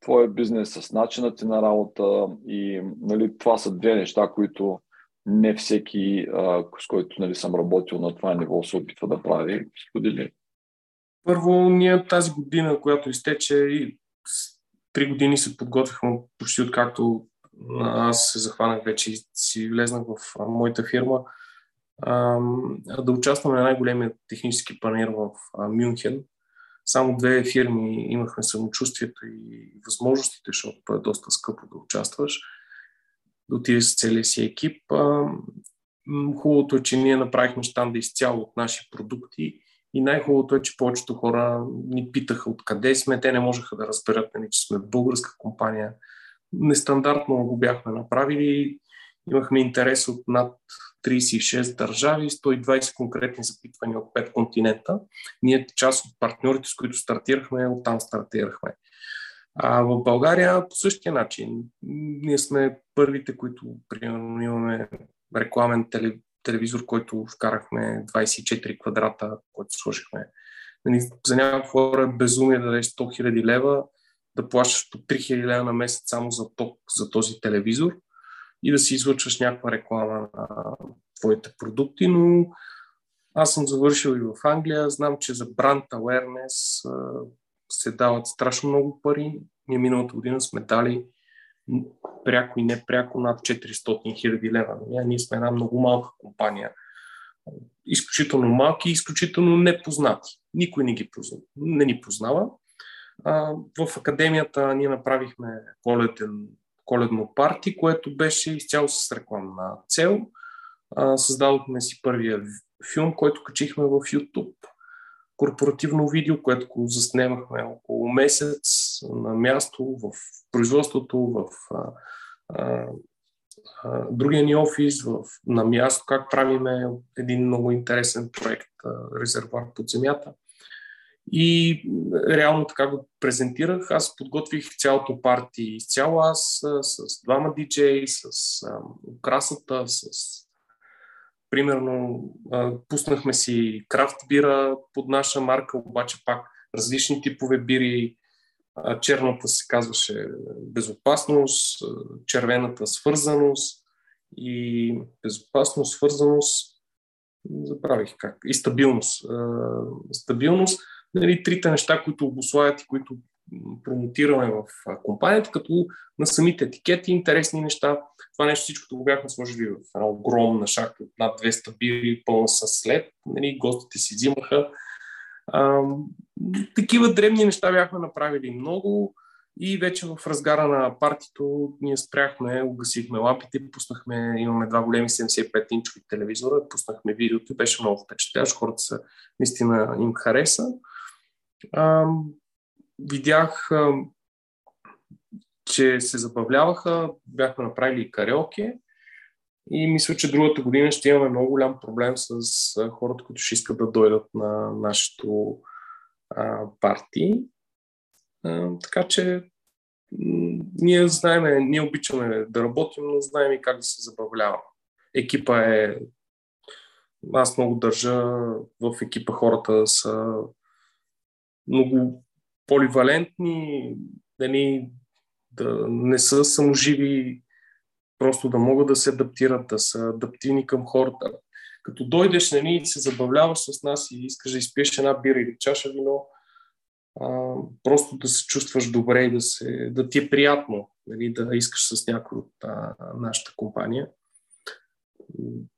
твоя бизнес, с начина ти на работа и нали, това са две неща, които не всеки, а, с който нали, съм работил на това ниво, се опитва да прави. Сподели. Първо, ние тази година, която изтече, и три години се подготвихме почти откакто аз се захванах вече и си влезнах в моята фирма, да участвам на най-големия технически панер в Мюнхен. Само две фирми имахме самочувствието и възможностите, защото е доста скъпо да участваш, да отидеш с целия си екип. Хубавото е, че ние направихме щанда изцяло от наши продукти и най-хубавото е, че повечето хора ни питаха откъде сме. Те не можеха да разберат, нали, че сме българска компания. Нестандартно го бяхме направили. Имахме интерес от над 36 държави, 120 конкретни запитвания от 5 континента. Ние част от партньорите, с които стартирахме, оттам стартирахме. А в България по същия начин. Ние сме първите, които, примерно, имаме рекламен телевизор, който вкарахме 24 квадрата, който сложихме. Нали, за някакво хора е безумие да дадеш 100 000 лева, да плащаш по 3 000 лева на месец само за ток за този телевизор и да си излъчваш някаква реклама на твоите продукти, но аз съм завършил и в Англия, знам, че за бранд awareness се дават страшно много пари. Ние миналата година сме дали пряко и непряко над 400 хиляди лева. Ние сме една много малка компания. Изключително малки и изключително непознати. Никой не, ги познава, не ни познава. В академията ние направихме коледен коледно парти, което беше изцяло с рекламна цел. създадохме си първия филм, който качихме в YouTube. Корпоративно видео, което го заснемахме около месец на място в производството, в а, а, а, другия ни офис, в, на място, как правиме един много интересен проект резервуар под земята. И реално така го презентирах. Аз подготвих цялото парти изцяло аз, с двама диджеи, с а, украсата, с примерно а, пуснахме си крафт бира под наша марка, обаче пак различни типове бири. А, черната се казваше безопасност, червената свързаност и безопасност, свързаност, забравих как, и стабилност. А, стабилност нали, трите неща, които обославят и които промотираме в компанията, като на самите етикети, интересни неща. Това нещо всичкото го бяхме сложили в една огромна шахта от над 200 бири, пълна с лед. Нали, гостите си взимаха. А, такива древни неща бяхме направили много и вече в разгара на партито ние спряхме, угасихме лампите, пуснахме, имаме два големи 75-инчови телевизора, пуснахме видеото и беше много впечатляващо. Хората са, наистина им хареса а, видях, а, че се забавляваха, бяхме направили кариоке и мисля, че другата година ще имаме много голям проблем с хората, които ще искат да дойдат на нашето а, парти. А, така че ние знаеме, ние обичаме да работим, но знаем и как да се забавляваме. Екипа е... Аз много държа в екипа хората са много поливалентни, да, ни, да не са саможиви, просто да могат да се адаптират, да са адаптивни към хората. Като дойдеш нали, и се забавляваш с нас и искаш да изпиеш една бира или чаша вино, а, просто да се чувстваш добре и да, се, да ти е приятно нали, да искаш с някой от а, нашата компания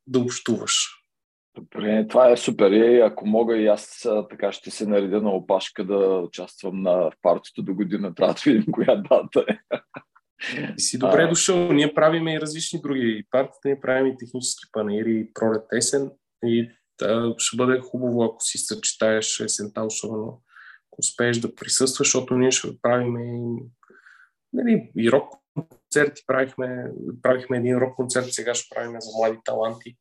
да общуваш. Добре, това е супер. И ако мога и аз така ще се наредя на опашка да участвам на партито до година. Трябва да видим коя дата е. И си добре а... дошъл. Ние правим и различни други партии. Ние правим и технически панери, пролет есен. И да, ще бъде хубаво, ако си съчетаеш есента, особено ако успееш да присъстваш, защото ние ще правим и, нали, и рок концерти. Правихме, правихме един рок концерт, сега ще правим за млади таланти.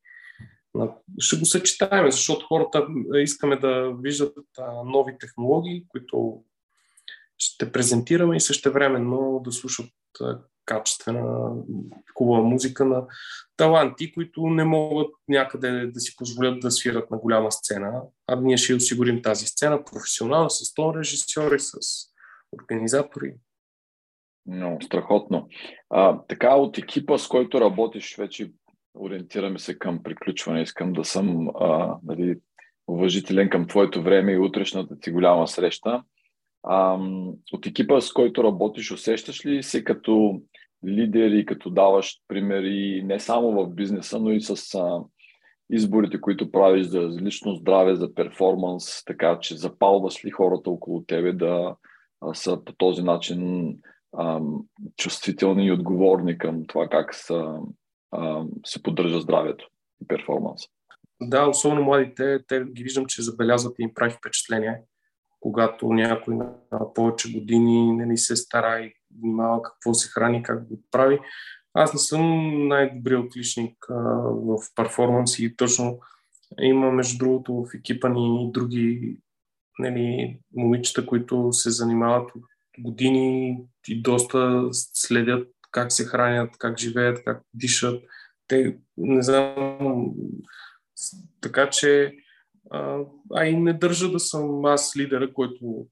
Ще го съчетаем, защото хората искаме да виждат нови технологии, които ще презентираме и също времено да слушат качествена, хубава музика на таланти, които не могат някъде да си позволят да свират на голяма сцена, а ние ще осигурим тази сцена професионално с тон режисьори, с организатори. Но, страхотно. А, така, от екипа, с който работиш, вече ориентираме се към приключване. Искам да съм а, нали, уважителен към твоето време и утрешната ти голяма среща. А, от екипа, с който работиш, усещаш ли се като лидер и като даваш примери не само в бизнеса, но и с а, изборите, които правиш за лично здраве, за перформанс, така че запалваш ли хората около тебе да а, са по този начин а, чувствителни и отговорни към това как са, а, се поддържа здравето и перформанс. Да, особено младите, те ги виждам, че забелязват и им прави впечатление когато някой на повече години нали, се стара и внимава какво се храни, как го прави. Аз не съм най-добрият отличник а, в перформанс и точно има, между другото, в екипа ни и други нали, момичета, които се занимават от години и доста следят как се хранят, как живеят, как дишат. Те, не знам, така че а и не държа да съм аз лидера, който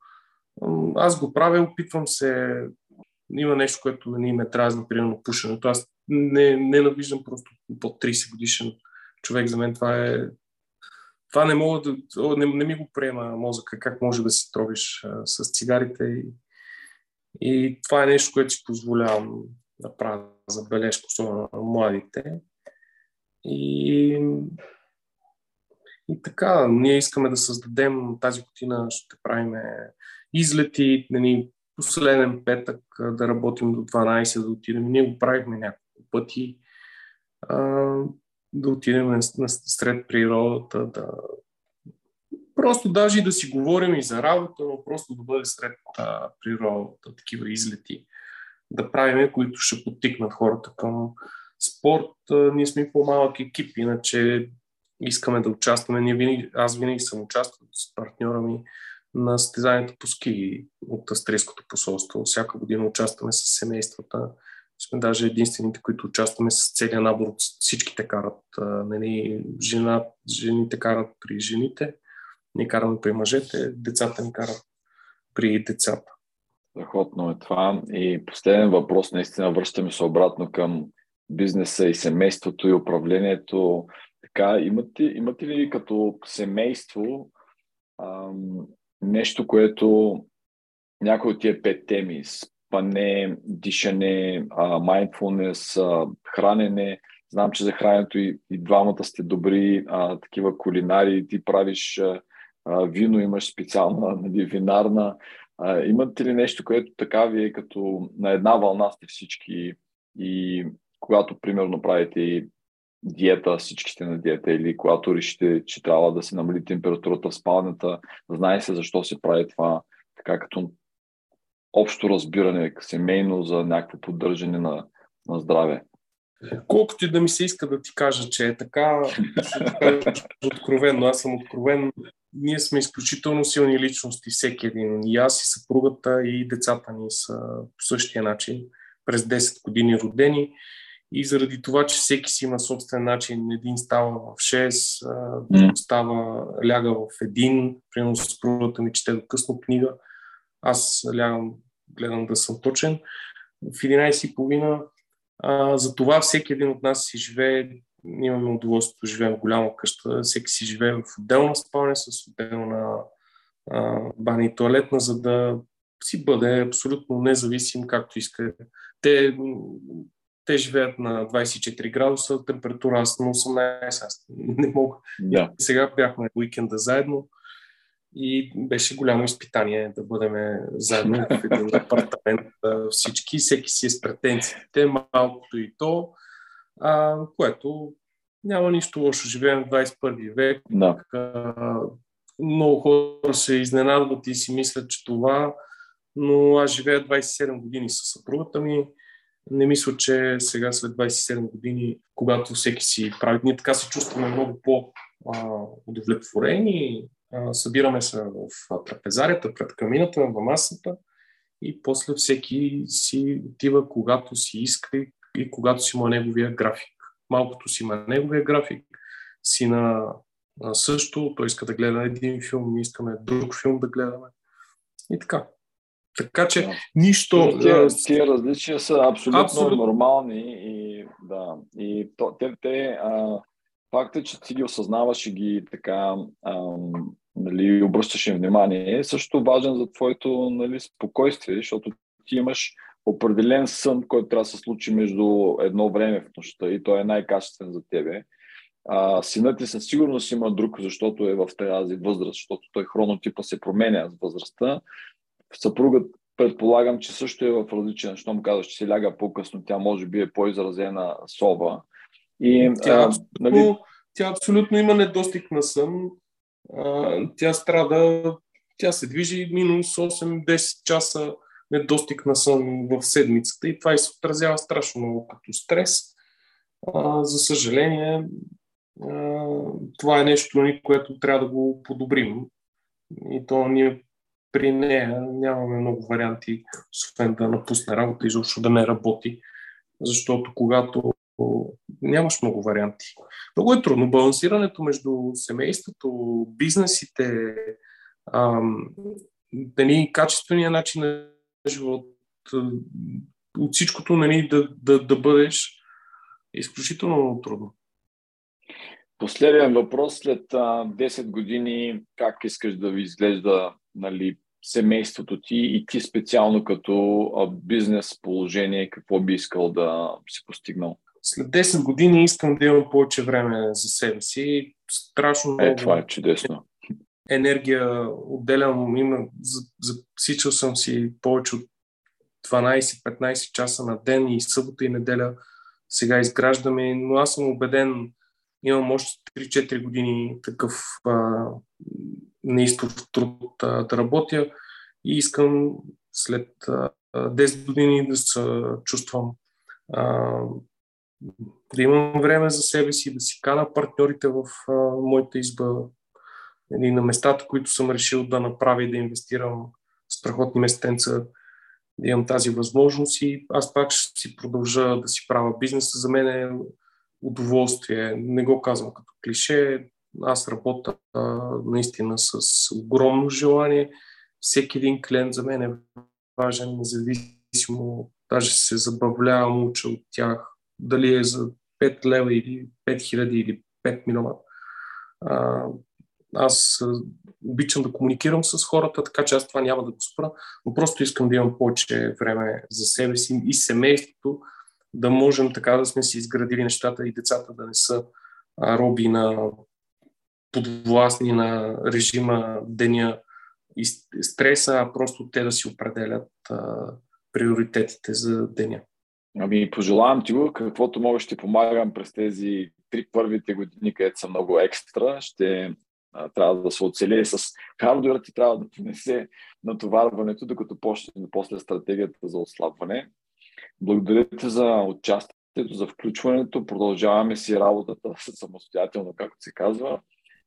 аз го правя, опитвам се, има нещо, което не ме трябва, примерно пушенето. Аз не, не просто под 30 годишен човек. За мен това е това не мога да, не, не ми го приема мозъка, как може да си тровиш а, с цигарите и, и това е нещо, което си позволявам да правя забележка, особено на младите. И и така, ние искаме да създадем тази година, ще правим излети, нали, последен петък да работим до 12, да отидем. Ние го правихме няколко пъти. А, да отидем сред природата, да просто даже и да си говорим и за работа, но просто да бъде сред а, природата, такива излети да правим, които ще подтикнат хората към спорт. Ние сме по-малък екип, иначе искаме да участваме. Ние винаги, аз винаги съм участвал с партньора ми на състезанието по ски от австрийското посолство. Всяка година участваме с семействата. Сме даже единствените, които участваме с целият набор. Всичките карат. Нали, жена, жените карат при жените, ние караме при мъжете, децата ни карат при децата. Страхотно е това. И последен въпрос, наистина връщаме се обратно към бизнеса и семейството и управлението. Така, имате, имате ли като семейство ам, нещо, което някои от тия пет теми, спане, дишане, а, mindfulness, а, хранене, знам, че за храненето и, и двамата сте добри а, такива кулинари, ти правиш а, вино, имаш специална нали, винарна. А, имате ли нещо, което така ви е като на една вълна сте всички и когато примерно правите диета, всички сте на диета или когато решите, че трябва да се намали температурата в спалнята, знае се защо се прави това, така като общо разбиране семейно за някакво поддържане на, на здраве. Колкото и да ми се иска да ти кажа, че е така, откровенно, аз съм откровен, ние сме изключително силни личности, всеки един. И аз, и съпругата, и децата ни са по същия начин, през 10 години родени. И заради това, че всеки си има собствен начин, един става в 6, друг става, ляга в един, примерно съпругата ми чете до късно книга, аз лягам, гледам да съм точен, в 11.30 а, за това всеки един от нас си живее, имаме удоволствието да живеем в голяма къща, всеки си живее в отделна спалня с отделна а, баня и туалетна, за да си бъде абсолютно независим както иска. Те, те живеят на 24 градуса, температура аз на 18, аз не мога. Да. Сега бяхме уикенда заедно и беше голямо изпитание да бъдем заедно в един апартамент всички, всеки си е с претенциите, малкото и то, а, което няма нищо лошо. Живеем в 21 век. Да. А, много хора се изненадват и си мислят, че това, но аз живея 27 години с съпругата ми. Не мисля, че сега след 27 години, когато всеки си прави, ние така се чувстваме много по-удовлетворени, събираме се в трапезарията, пред камината, в масата и после всеки си отива когато си иска и, и когато си има неговия график. Малкото си има неговия график, си на, на също, той иска да гледа един филм, ние искаме друг филм да гледаме. И така. Така че да. нищо. Тия, тия различия са абсолютно, абсолютно нормални и да. И то, те, те а, факта, че ти ги осъзнаваш и ги така ам, нали, обръщаш им внимание, е също важен за твоето нали, спокойствие, защото ти имаш определен сън, който трябва да се случи между едно време в нощта и той е най-качествен за тебе. А, синът ти със сигурност има друг, защото е в тази възраст, защото той хронотипа се променя с възрастта. Съпругът предполагам, че също е в различен, му казваш, че се ляга по-късно, тя може би е по-изразена сова. И, тя, а, нали... тя абсолютно има недостиг на сън тя страда, тя се движи минус 8-10 часа недостиг на сън в седмицата и това и се отразява страшно много като стрес. А, за съжаление, а, това е нещо, нали, което трябва да го подобрим. И то ние при нея нямаме много варианти, освен да напусне работа и защо да не работи. Защото когато нямаш много варианти. Много е трудно. Балансирането между семейството, бизнесите, ам, нали, качествения начин на живот, от всичкото нали, да, да, да бъдеш изключително трудно. Последен въпрос. След а, 10 години, как искаш да ви изглежда нали, семейството ти и ти специално като а, бизнес положение, какво би искал да си постигнал? След 10 години искам да имам повече време за себе си. Страшно много. Е, това е чудесно. Енергия отделям, има, засичал съм си повече от 12-15 часа на ден и събота и неделя сега изграждаме, но аз съм убеден, имам още 3-4 години такъв а, неистов труд а, да работя и искам след а, 10 години да се чувствам а, да имам време за себе си, да си кана партньорите в а, моята изба и на местата, които съм решил да направя и да инвестирам страхотни местенца, да имам тази възможност и аз пак ще си продължа да си правя бизнеса. За мен е удоволствие. Не го казвам като клише. Аз работя а, наистина с огромно желание. Всеки един клиент за мен е важен, независимо. Даже се забавлявам, уча от тях дали е за 5 лева или 5 хиляди или 5 милиона. А, аз обичам да комуникирам с хората, така че аз това няма да го спра, но просто искам да имам повече време за себе си и семейството, да можем така да сме си изградили нещата и децата да не са роби на подвластни на режима, деня и стреса, а просто те да си определят а, приоритетите за деня. Ами, пожелавам ти го, каквото мога ще помагам през тези три първите години, където са много екстра. Ще а, трябва да се оцели с хардуерът и трябва да понесе натоварването, докато почне после стратегията за отслабване. Благодаря ти за участие ето за включването. Продължаваме си работата самостоятелно, както се казва.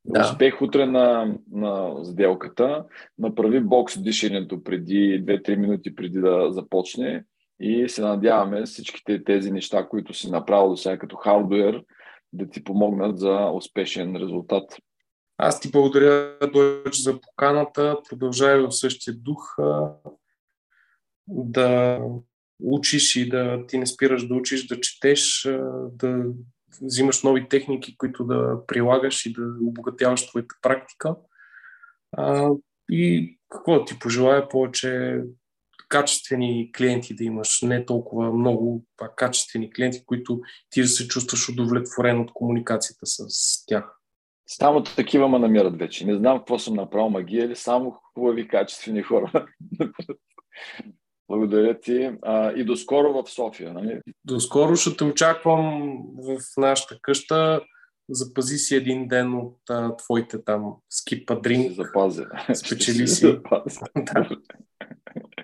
Да. Успех утре на, на сделката. Направи бокс дишането преди 2-3 минути преди да започне и се надяваме всичките тези неща, които си направил до сега като хардуер, да ти помогнат за успешен резултат. Аз ти благодаря, Дойч, за поканата. Продължавай в същия дух да учиш и да ти не спираш да учиш, да четеш, да взимаш нови техники, които да прилагаш и да обогатяваш твоята практика. И какво да ти пожелая повече качествени клиенти да имаш, не толкова много, а качествени клиенти, които ти да се чувстваш удовлетворен от комуникацията с тях. Само такива ме намират вече. Не знам какво съм направил магия или само хубави, качествени хора. Благодаря ти а, и до скоро в София. Нали? До скоро ще те очаквам в нашата къща. Запази си един ден от а, твоите там скипа дринк. Запазя. Спечели си. Запазя. да.